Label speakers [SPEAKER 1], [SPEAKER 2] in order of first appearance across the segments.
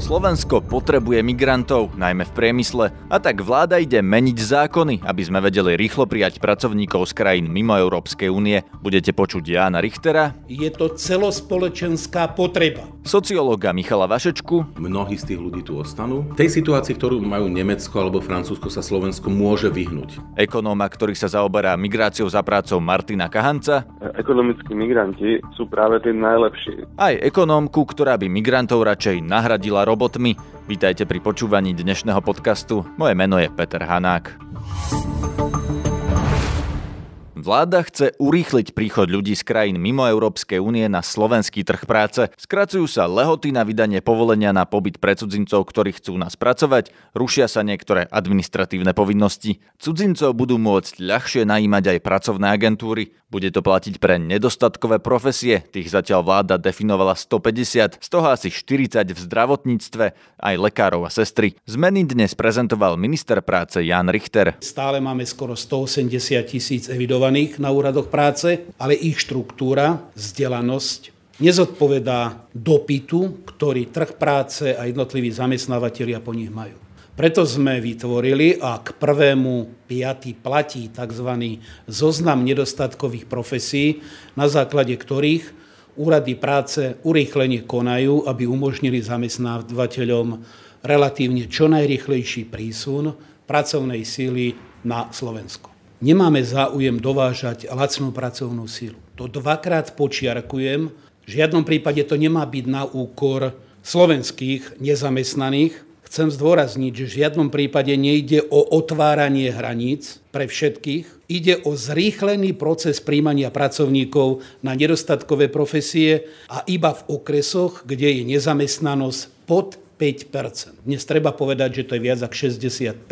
[SPEAKER 1] Slovensko potrebuje migrantov, najmä v priemysle, a tak vláda ide meniť zákony, aby sme vedeli rýchlo prijať pracovníkov z krajín mimo Európskej únie. Budete počuť Jána Richtera.
[SPEAKER 2] Je to celospoločenská potreba.
[SPEAKER 1] Sociológa Michala Vašečku.
[SPEAKER 3] Mnohí z tých ľudí tu ostanú. V tej situácii, ktorú majú Nemecko alebo Francúzsko, sa Slovensko môže vyhnúť.
[SPEAKER 1] Ekonóma, ktorý sa zaoberá migráciou za prácou Martina Kahanca.
[SPEAKER 4] Ekonomickí migranti sú práve tí najlepší.
[SPEAKER 1] Aj ekonómku, ktorá by migrantov radšej nahradila robotmi. Vítajte pri počúvaní dnešného podcastu. Moje meno je Peter Hanák. Vláda chce urýchliť príchod ľudí z krajín mimo Európskej únie na slovenský trh práce. Skracujú sa lehoty na vydanie povolenia na pobyt pre cudzincov, ktorí chcú nás pracovať, rušia sa niektoré administratívne povinnosti. Cudzincov budú môcť ľahšie najímať aj pracovné agentúry. Bude to platiť pre nedostatkové profesie, tých zatiaľ vláda definovala 150, z toho asi 40 v zdravotníctve, aj lekárov a sestry. Zmeny dnes prezentoval minister práce Jan Richter.
[SPEAKER 2] Stále máme skoro 180 tisíc evidovaných zainteresovaných na úradoch práce, ale ich štruktúra, vzdelanosť nezodpovedá dopytu, ktorý trh práce a jednotliví zamestnávateľia po nich majú. Preto sme vytvorili a k prvému piaty platí tzv. zoznam nedostatkových profesí, na základe ktorých úrady práce urýchlenie konajú, aby umožnili zamestnávateľom relatívne čo najrychlejší prísun pracovnej síly na Slovensku. Nemáme záujem dovážať lacnú pracovnú sílu. To dvakrát počiarkujem. V žiadnom prípade to nemá byť na úkor slovenských nezamestnaných. Chcem zdôrazniť, že v žiadnom prípade nejde o otváranie hraníc pre všetkých. Ide o zrýchlený proces príjmania pracovníkov na nedostatkové profesie a iba v okresoch, kde je nezamestnanosť pod 5 Dnes treba povedať, že to je viac ako 65%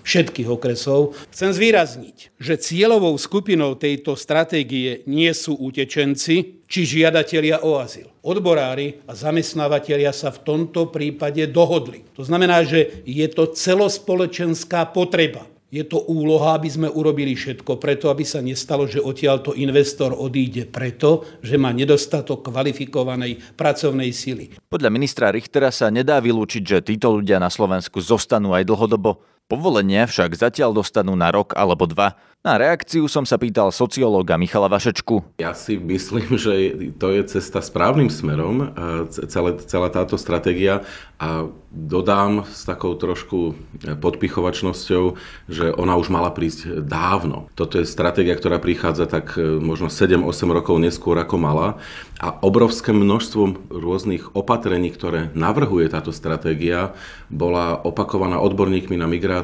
[SPEAKER 2] všetkých okresov. Chcem zvýrazniť, že cieľovou skupinou tejto stratégie nie sú utečenci či žiadatelia o azyl. Odborári a zamestnávateľia sa v tomto prípade dohodli. To znamená, že je to celospoločenská potreba je to úloha, aby sme urobili všetko preto, aby sa nestalo, že odtiaľto investor odíde preto, že má nedostatok kvalifikovanej pracovnej sily.
[SPEAKER 1] Podľa ministra Richtera sa nedá vylúčiť, že títo ľudia na Slovensku zostanú aj dlhodobo. Povolenie však zatiaľ dostanú na rok alebo dva. Na reakciu som sa pýtal sociológa Michala Vašečku.
[SPEAKER 3] Ja si myslím, že to je cesta správnym smerom, celé, celá táto stratégia a dodám s takou trošku podpichovačnosťou, že ona už mala prísť dávno. Toto je stratégia, ktorá prichádza tak e, možno 7-8 rokov neskôr ako mala a obrovské množstvo rôznych opatrení, ktoré navrhuje táto stratégia, bola opakovaná odborníkmi na migráciu,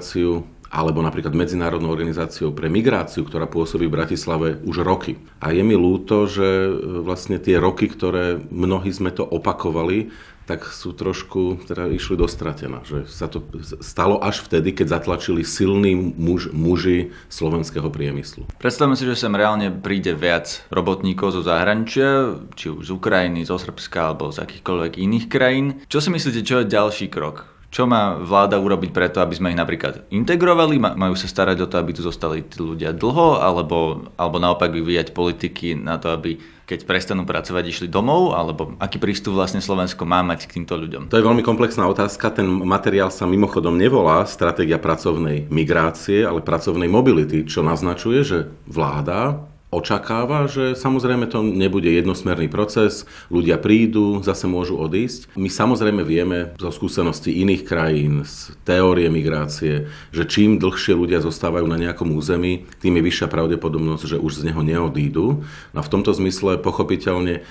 [SPEAKER 3] alebo napríklad Medzinárodnou organizáciou pre migráciu, ktorá pôsobí v Bratislave už roky. A je mi ľúto, že e, vlastne tie roky, ktoré mnohí sme to opakovali, tak sú trošku, teda išli dostratená. Že sa to stalo až vtedy, keď zatlačili silní muž, muži slovenského priemyslu.
[SPEAKER 1] Predstavme si, že sem reálne príde viac robotníkov zo zahraničia, či už z Ukrajiny, zo Srbska alebo z akýchkoľvek iných krajín. Čo si myslíte, čo je ďalší krok? Čo má vláda urobiť preto, aby sme ich napríklad integrovali? Majú sa starať o to, aby tu zostali tí ľudia dlho? Alebo, alebo naopak vyvíjať politiky na to, aby keď prestanú pracovať, išli domov? Alebo aký prístup vlastne Slovensko má mať k týmto ľuďom?
[SPEAKER 3] To je veľmi komplexná otázka. Ten materiál sa mimochodom nevolá stratégia pracovnej migrácie, ale pracovnej mobility, čo naznačuje, že vláda očakáva, že samozrejme to nebude jednosmerný proces, ľudia prídu, zase môžu odísť. My samozrejme vieme zo skúseností iných krajín, z teórie migrácie, že čím dlhšie ľudia zostávajú na nejakom území, tým je vyššia pravdepodobnosť, že už z neho neodídu. No a v tomto zmysle pochopiteľne e,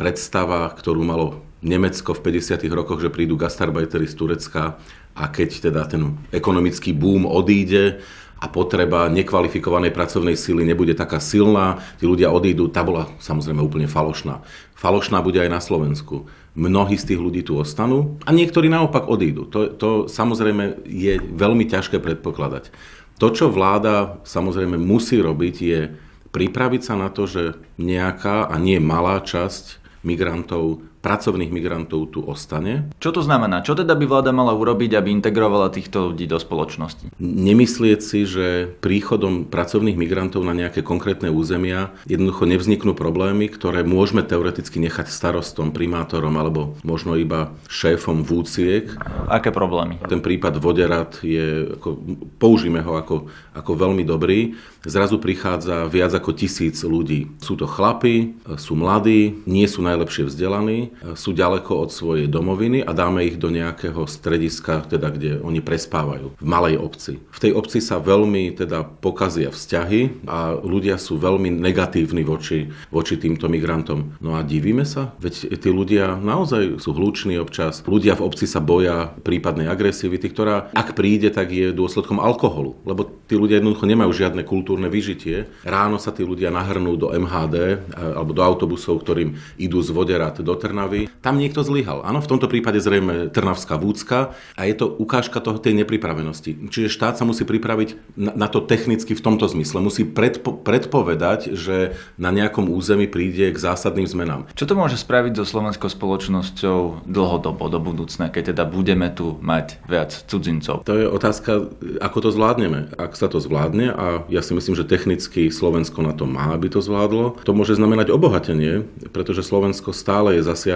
[SPEAKER 3] predstava, ktorú malo Nemecko v 50. rokoch, že prídu gastarbajtery z Turecka a keď teda ten ekonomický boom odíde, a potreba nekvalifikovanej pracovnej síly nebude taká silná, tí ľudia odídu, tá bola samozrejme úplne falošná. Falošná bude aj na Slovensku. Mnohí z tých ľudí tu ostanú a niektorí naopak odídu. To, to samozrejme je veľmi ťažké predpokladať. To, čo vláda samozrejme musí robiť, je pripraviť sa na to, že nejaká a nie malá časť migrantov pracovných migrantov tu ostane.
[SPEAKER 1] Čo to znamená? Čo teda by vláda mala urobiť, aby integrovala týchto ľudí do spoločnosti?
[SPEAKER 3] Nemyslieť si, že príchodom pracovných migrantov na nejaké konkrétne územia jednoducho nevzniknú problémy, ktoré môžeme teoreticky nechať starostom, primátorom alebo možno iba šéfom vúciek.
[SPEAKER 1] Aké problémy?
[SPEAKER 3] Ten prípad Voderat je, ako, použijeme ho ako, ako veľmi dobrý. Zrazu prichádza viac ako tisíc ľudí. Sú to chlapi, sú mladí, nie sú najlepšie vzdelaní, sú ďaleko od svojej domoviny a dáme ich do nejakého strediska, teda kde oni prespávajú, v malej obci. V tej obci sa veľmi teda pokazia vzťahy a ľudia sú veľmi negatívni voči, voči týmto migrantom. No a divíme sa, veď tí ľudia naozaj sú hluční občas. Ľudia v obci sa boja prípadnej agresivity, ktorá ak príde, tak je dôsledkom alkoholu, lebo tí ľudia jednoducho nemajú žiadne kultúrne vyžitie. Ráno sa tí ľudia nahrnú do MHD alebo do autobusov, ktorým idú z Voderat do Trnavy. Tam niekto zlyhal. Áno, v tomto prípade zrejme Trnavská vúcka a je to ukážka toho tej nepripravenosti. Čiže štát sa musí pripraviť na, na to technicky v tomto zmysle. Musí predpo, predpovedať, že na nejakom území príde k zásadným zmenám.
[SPEAKER 1] Čo to môže spraviť so slovenskou spoločnosťou dlhodobo do budúcna, keď teda budeme tu mať viac cudzincov?
[SPEAKER 3] To je otázka, ako to zvládneme. Ak sa to zvládne a ja si myslím, že technicky Slovensko na to má, aby to zvládlo, to môže znamenať obohatenie, pretože Slovensko stále je zasiahnuté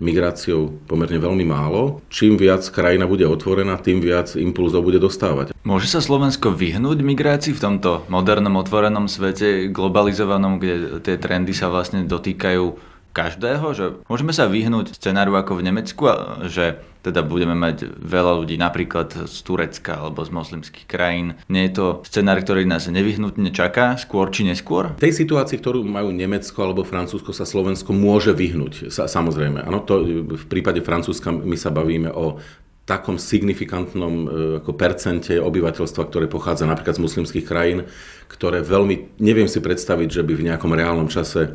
[SPEAKER 3] migráciou pomerne veľmi málo. Čím viac krajina bude otvorená, tým viac impulzov bude dostávať.
[SPEAKER 1] Môže sa Slovensko vyhnúť migrácii v tomto modernom otvorenom svete, globalizovanom, kde tie trendy sa vlastne dotýkajú každého, že môžeme sa vyhnúť scenáru ako v Nemecku, že teda budeme mať veľa ľudí napríklad z Turecka alebo z moslimských krajín. Nie je to scenár, ktorý nás nevyhnutne čaká, skôr či neskôr?
[SPEAKER 3] Tej situácii, ktorú majú Nemecko alebo Francúzsko, sa Slovensko môže vyhnúť. Sa, samozrejme. Ano, to v prípade Francúzska my sa bavíme o takom signifikantnom e, ako percente obyvateľstva, ktoré pochádza napríklad z muslimských krajín, ktoré veľmi, neviem si predstaviť, že by v nejakom reálnom čase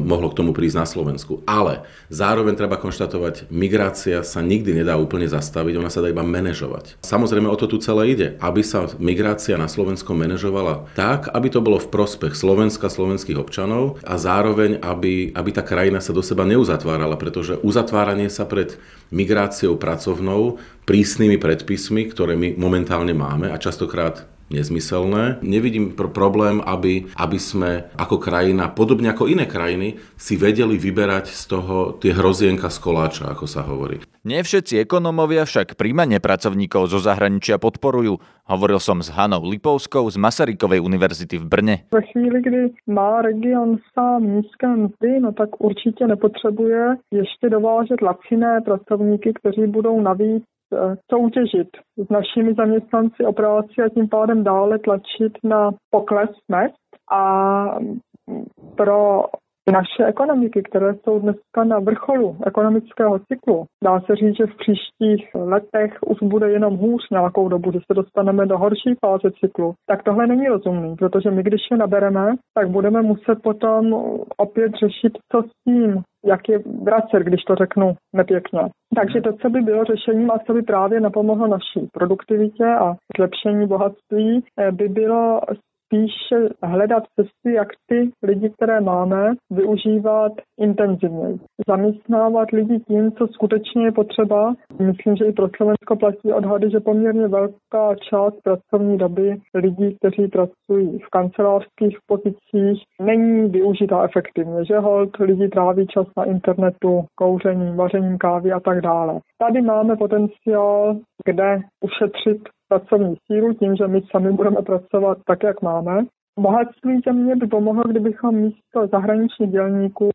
[SPEAKER 3] mohlo k tomu prísť na Slovensku. Ale zároveň treba konštatovať, migrácia sa nikdy nedá úplne zastaviť, ona sa dá iba manažovať. Samozrejme o to tu celé ide, aby sa migrácia na Slovensku manažovala tak, aby to bolo v prospech Slovenska, slovenských občanov a zároveň, aby, aby tá krajina sa do seba neuzatvárala, pretože uzatváranie sa pred migráciou pracovnou prísnymi predpismi, ktoré my momentálne máme a častokrát nezmyselné. Nevidím pr- problém, aby, aby sme ako krajina, podobne ako iné krajiny, si vedeli vyberať z toho tie hrozienka z koláča, ako sa hovorí.
[SPEAKER 1] Nie všetci ekonomovia však príjmanie pracovníkov zo zahraničia podporujú. Hovoril som s Hanou Lipovskou z Masarykovej univerzity v Brne.
[SPEAKER 5] Ve chvíli, kdy má region sám nízké mzdy, no tak určitě nepotřebuje ještě dovážet laciné pracovníky, kteří budou navíc soutěžit s našimi zaměstnanci o práci a tím pádem dále tlačit na pokles mest a pro naše ekonomiky, které jsou dneska na vrcholu ekonomického cyklu, dá se říct, že v příštích letech už bude jenom hůř nějakou dobu, že se dostaneme do horší fáze cyklu, tak tohle není rozumný, protože my, když je nabereme, tak budeme muset potom opět řešit, co s tím, jak je vracet, když to řeknu nepěkně. Takže to, co by bylo řešením a co by právě napomohlo naší produktivitě a zlepšení bohatství, eh, by bylo spíše hledat cesty, jak ty lidi, které máme, využívat intenzivně. Zaměstnávat lidi tím, co skutečně je potřeba. Myslím, že i pro Slovensko platí odhady, že poměrně velká část pracovní doby lidí, kteří pracují v kancelářských pozicích, není využitá efektivně. Že hold lidi tráví čas na internetu, kouřením, vařením kávy a tak dále. Tady máme potenciál, kde ušetřit pracovní sílu tím, že my sami budeme pracovat tak, jak máme. Bohatství země by pomohlo, kdybychom místo zahraničních dělníků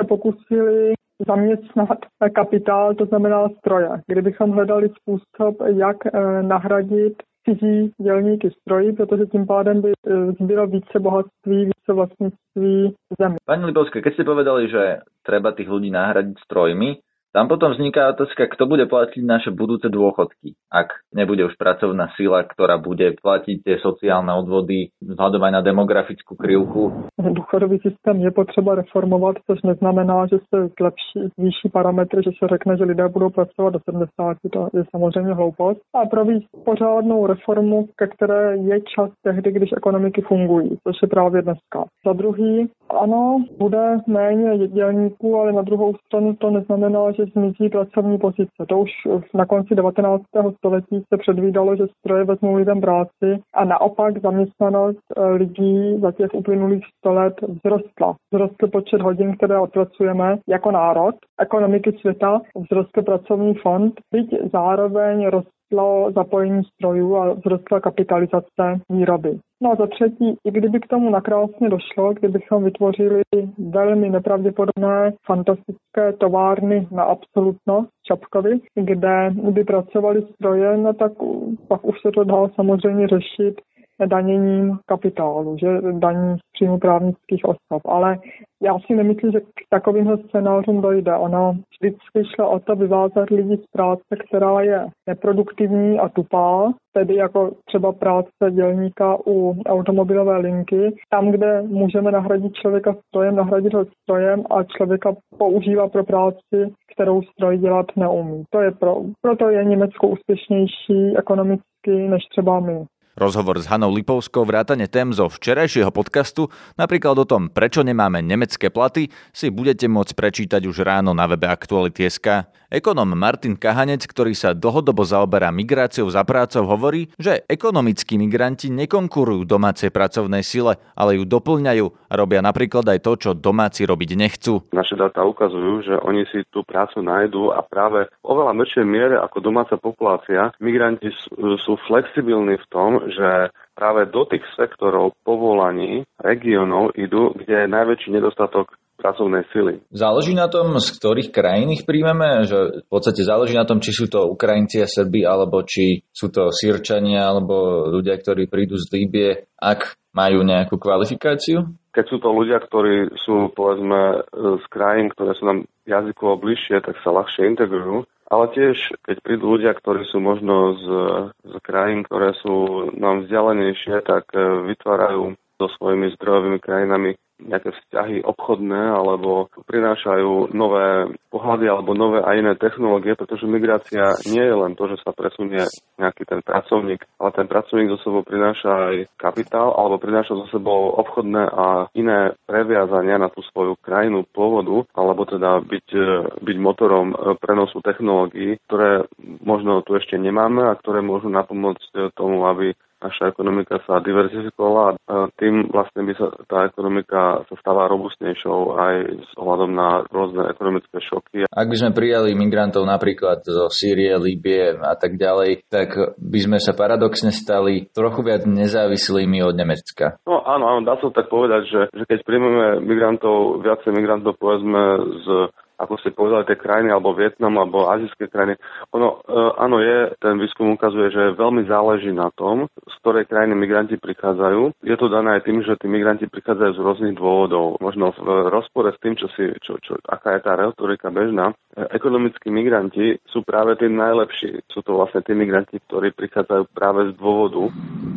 [SPEAKER 5] se pokusili zaměstnat kapitál, to znamená stroje. Kdybychom hledali způsob, jak eh, nahradit cizí dělníky stroji, protože tím pádem by eh, zbylo více bohatství, více vlastnictví země.
[SPEAKER 1] Pani Libovská, keď ste povedali, že treba tých ľudí nahradiť strojmi, tam potom vzniká otázka, kto bude platiť naše budúce dôchodky, ak nebude už pracovná sila, ktorá bude platiť tie sociálne odvody vzhľadom aj na demografickú krivku.
[SPEAKER 5] Důchodový systém je potřeba reformovat, což neznamená, že se zlepší, zvýší parametry, že se řekne, že lidé budou pracovat do 70, to je samozřejmě hloupost. A provést pořádnou reformu, ke které je čas tehdy, když ekonomiky fungují, což je právě dneska. Za druhý, Ano, bude méně dělníků, ale na druhou stranu to neznamená, že zmizí pracovní pozice. To už na konci 19. století se předvídalo, že stroje vezmou lidem práci a naopak zaměstnanost eh, lidí za těch uplynulých 100 let vzrostla. Vzrostl počet hodin, které odpracujeme jako národ ekonomiky světa, vzrostl pracovní fond, byť zároveň rostlo zapojení strojů a vzrostla kapitalizace výroby. No a za třetí, i kdyby k tomu nakrásně došlo, kdybychom vytvořili velmi nepravděpodobné, fantastické továrny na absolutnost Čapkovi, kde by pracovali stroje, no tak pak už se to dá samozřejmě řešit daněním kapitálu, že daní příjmu právnických osob. Ale já si nemyslím, že k takovým scénářům dojde. Ono vždycky šlo o to vyvázat lidi z práce, která je neproduktivní a tupá, tedy jako třeba práce dělníka u automobilové linky. Tam, kde můžeme nahradit člověka strojem, nahradit ho strojem a člověka používá pro práci, kterou stroj dělat neumí. To je pro, proto je Německo úspěšnější ekonomicky než třeba my.
[SPEAKER 1] Rozhovor s Hanou Lipovskou vrátane tém zo včerajšieho podcastu, napríklad o tom, prečo nemáme nemecké platy, si budete môcť prečítať už ráno na webe Aktuality.sk. Ekonom Martin Kahanec, ktorý sa dlhodobo zaoberá migráciou za prácou, hovorí, že ekonomickí migranti nekonkurujú domácej pracovnej sile, ale ju doplňajú a robia napríklad aj to, čo domáci robiť nechcú.
[SPEAKER 4] Naše dáta ukazujú, že oni si tú prácu nájdú a práve v oveľa väčšej miere ako domáca populácia migranti sú flexibilní v tom, že práve do tých sektorov povolaní, regionov idú, kde je najväčší nedostatok pracovnej sily.
[SPEAKER 1] Záleží na tom, z ktorých krajín ich príjmeme? Že v podstate záleží na tom, či sú to Ukrajinci a Srbi, alebo či sú to Sýrčania, alebo ľudia, ktorí prídu z Líbie, ak majú nejakú kvalifikáciu?
[SPEAKER 4] Keď sú to ľudia, ktorí sú, povedzme, z krajín, ktoré sú nám jazykovo bližšie, tak sa ľahšie integrujú. Ale tiež, keď prídu ľudia, ktorí sú možno z, z krajín, ktoré sú nám vzdialenejšie, tak e, vytvárajú so svojimi zdrojovými krajinami nejaké vzťahy obchodné alebo prinášajú nové pohľady alebo nové a iné technológie, pretože migrácia nie je len to, že sa presunie nejaký ten pracovník, ale ten pracovník zo sebou prináša aj kapitál alebo prináša zo sebou obchodné a iné previazania na tú svoju krajinu pôvodu alebo teda byť, byť motorom prenosu technológií, ktoré možno tu ešte nemáme a ktoré môžu napomôcť tomu, aby naša ekonomika sa diverzifikovala a tým vlastne by sa tá ekonomika sa stáva robustnejšou aj s ohľadom na rôzne ekonomické šoky.
[SPEAKER 1] Ak by sme prijali migrantov napríklad zo Sýrie, Líbie a tak ďalej, tak by sme sa paradoxne stali trochu viac nezávislými od Nemecka.
[SPEAKER 4] No áno, áno, dá sa tak povedať, že, že keď príjmeme migrantov, viacej migrantov povedzme z ako ste povedali, tie krajiny, alebo Vietnam, alebo azijské krajiny. Ono, e, áno, je, ten výskum ukazuje, že veľmi záleží na tom, z ktorej krajiny migranti prichádzajú. Je to dané aj tým, že tí migranti prichádzajú z rôznych dôvodov. Možno v rozpore s tým, čo si, čo, čo, aká je tá retorika bežná. E, ekonomickí migranti sú práve tí najlepší. Sú to vlastne tí migranti, ktorí prichádzajú práve z dôvodu,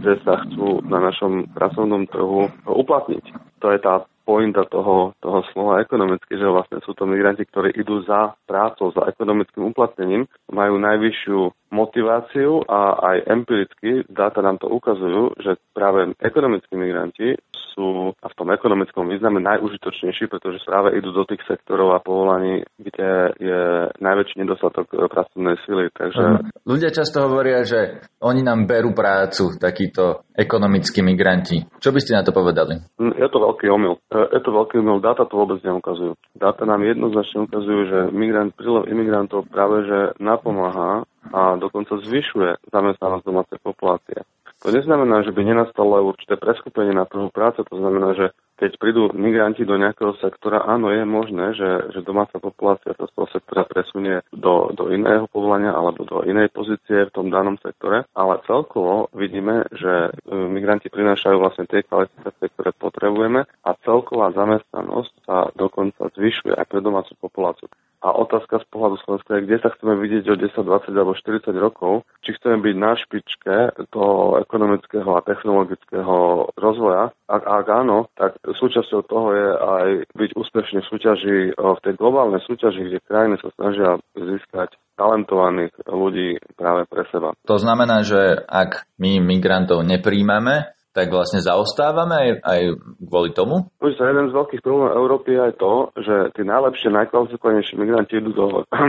[SPEAKER 4] že sa chcú na našom pracovnom trhu uplatniť. To je tá pointa toho, toho slova ekonomicky, že vlastne sú to migranti, ktorí idú za prácou, za ekonomickým uplatnením, majú najvyššiu motiváciu a aj empiricky dáta nám to ukazujú, že práve ekonomickí migranti sú a v tom ekonomickom význame najužitočnejší, pretože práve idú do tých sektorov a povolaní, kde je najväčší nedostatok pracovnej sily. Takže...
[SPEAKER 1] Ľudia často hovoria, že oni nám berú prácu, takíto ekonomickí migranti. Čo by ste na to povedali?
[SPEAKER 4] Mm, je to veľký omyl. E, je to veľký omyl. Dáta to vôbec neukazujú. Dáta nám jednoznačne ukazujú, že migrant, prílev imigrantov práve že napomáha a dokonca zvyšuje zamestnanosť domácej populácie. To neznamená, že by nenastalo určité preskupenie na trhu práce, to znamená, že keď prídu migranti do nejakého sektora, áno, je možné, že, že domáca populácia sa z toho sektora presunie do, do iného povolania alebo do inej pozície v tom danom sektore, ale celkovo vidíme, že e, migranti prinášajú vlastne tie kvalifikácie, ktoré potrebujeme a celková zamestnanosť sa dokonca zvyšuje aj pre domácu populáciu. A otázka z pohľadu Slovenska je, kde sa chceme vidieť o 10, 20 alebo 40 rokov, či chceme byť na špičke toho ekonomického a technologického rozvoja. Ak, ak áno, tak súčasťou toho je aj byť úspešne v súťaži, v tej globálnej súťaži, kde krajiny sa snažia získať talentovaných ľudí práve pre seba.
[SPEAKER 1] To znamená, že ak my migrantov nepríjmame,
[SPEAKER 6] tak vlastne zaostávame aj, aj kvôli tomu?
[SPEAKER 4] Už jeden z veľkých problémov Európy je aj to, že tí najlepšie, najkvalifikovanejší migranti idú do,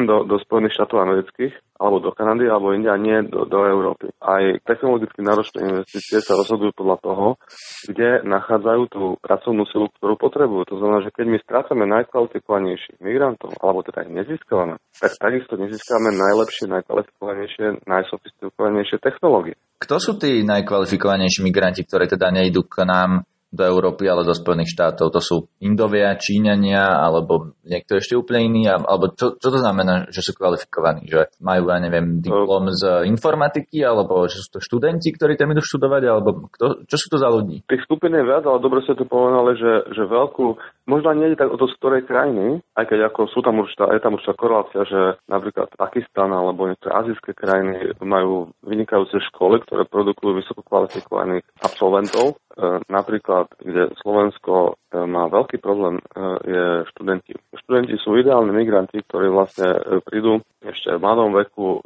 [SPEAKER 4] do, do Spojených štátov amerických alebo do Kanady, alebo India, nie do, do Európy. Aj technologicky náročné investície sa rozhodujú podľa toho, kde nachádzajú tú pracovnú silu, ktorú potrebujú. To znamená, že keď my strácame najkvalifikovanejších migrantov, alebo teda ich nezískavame, tak takisto nezískame najlepšie, najkvalifikovanejšie, najsofistikovanejšie technológie.
[SPEAKER 6] Kto sú tí najkvalifikovanejší migranti, ktorí teda nejdú k nám do Európy, ale do Spojených štátov. To sú Indovia, Číňania, alebo niekto ešte úplne iný, alebo čo, čo to znamená, že sú kvalifikovaní? Že majú, ja neviem, diplom z informatiky, alebo že sú to študenti, ktorí tam idú študovať, alebo kto, čo sú to za ľudí?
[SPEAKER 4] Tých skupín je viac, ale dobre ste to povedali, že, že veľkú, možno nie je tak o to, z ktorej krajiny, aj keď ako sú tam určitá, je tam určitá korelácia, že napríklad Pakistan alebo niektoré azijské krajiny majú vynikajúce školy, ktoré produkujú vysoko kvalifikovaných absolventov. E, napríklad príklad, kde Slovensko e, má veľký problém, e, je študenti. Študenti sú ideálni migranti, ktorí vlastne prídu ešte v mladom veku,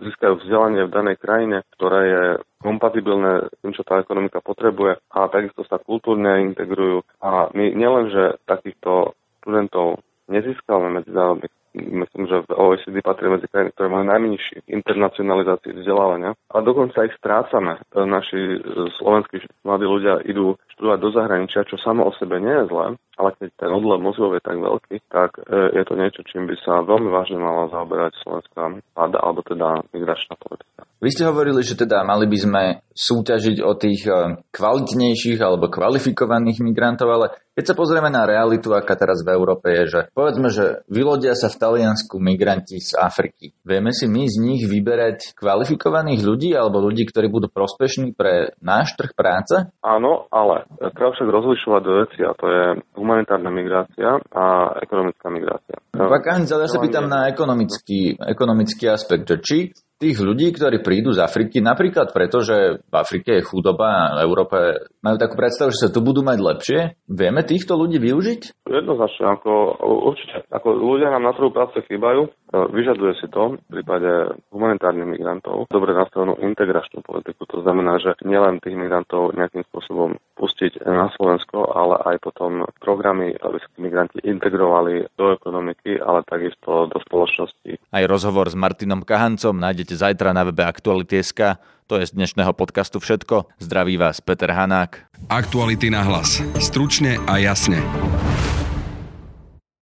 [SPEAKER 4] získajú vzdelanie v danej krajine, ktoré je kompatibilné s tým, čo tá ekonomika potrebuje a takisto sa kultúrne integrujú. A my nielenže takýchto študentov nezískame medzinárodných myslím, že v OECD patrí medzi krajiny, ktoré majú najmenší internacionalizácii vzdelávania. A dokonca ich strácame. Naši slovenskí mladí ľudia idú študovať do zahraničia, čo samo o sebe nie je zlé, ale keď ten odlev mozgov je tak veľký, tak e, je to niečo, čím by sa veľmi vážne mala zaoberať slovenská vláda, alebo teda migračná politika.
[SPEAKER 6] Vy ste hovorili, že teda mali by sme súťažiť o tých e, kvalitnejších alebo kvalifikovaných migrantov, ale keď sa pozrieme na realitu, aká teraz v Európe je, že povedzme, že vylodia sa v Taliansku migranti z Afriky. Vieme si my z nich vyberať kvalifikovaných ľudí alebo ľudí, ktorí budú prospešní pre náš trh práce?
[SPEAKER 4] Áno, ale treba však rozlišovať do veci a to je humanitárna migrácia a ekonomická migrácia.
[SPEAKER 6] Pak, ja sa pýtam na ekonomický, ekonomický aspekt, že či tých ľudí, ktorí prídu z Afriky, napríklad preto, že v Afrike je chudoba a v Európe majú takú predstavu, že sa tu budú mať lepšie. Vieme týchto ľudí využiť?
[SPEAKER 4] Jednoznačne, ako určite. Ako ľudia nám na trhu práce chýbajú, vyžaduje si to v prípade humanitárnych migrantov dobre nastavenú integračnú politiku. To znamená, že nielen tých migrantov nejakým spôsobom pustiť na Slovensko, ale aj potom programy, aby sa migranti integrovali do ekonomiky, ale takisto do spoločnosti.
[SPEAKER 6] Aj rozhovor s Martinom Kahancom nájdete nájdete zajtra na webe Aktuality.sk. To je z dnešného podcastu všetko. Zdraví vás Peter Hanák.
[SPEAKER 7] Aktuality na hlas. Stručne a jasne.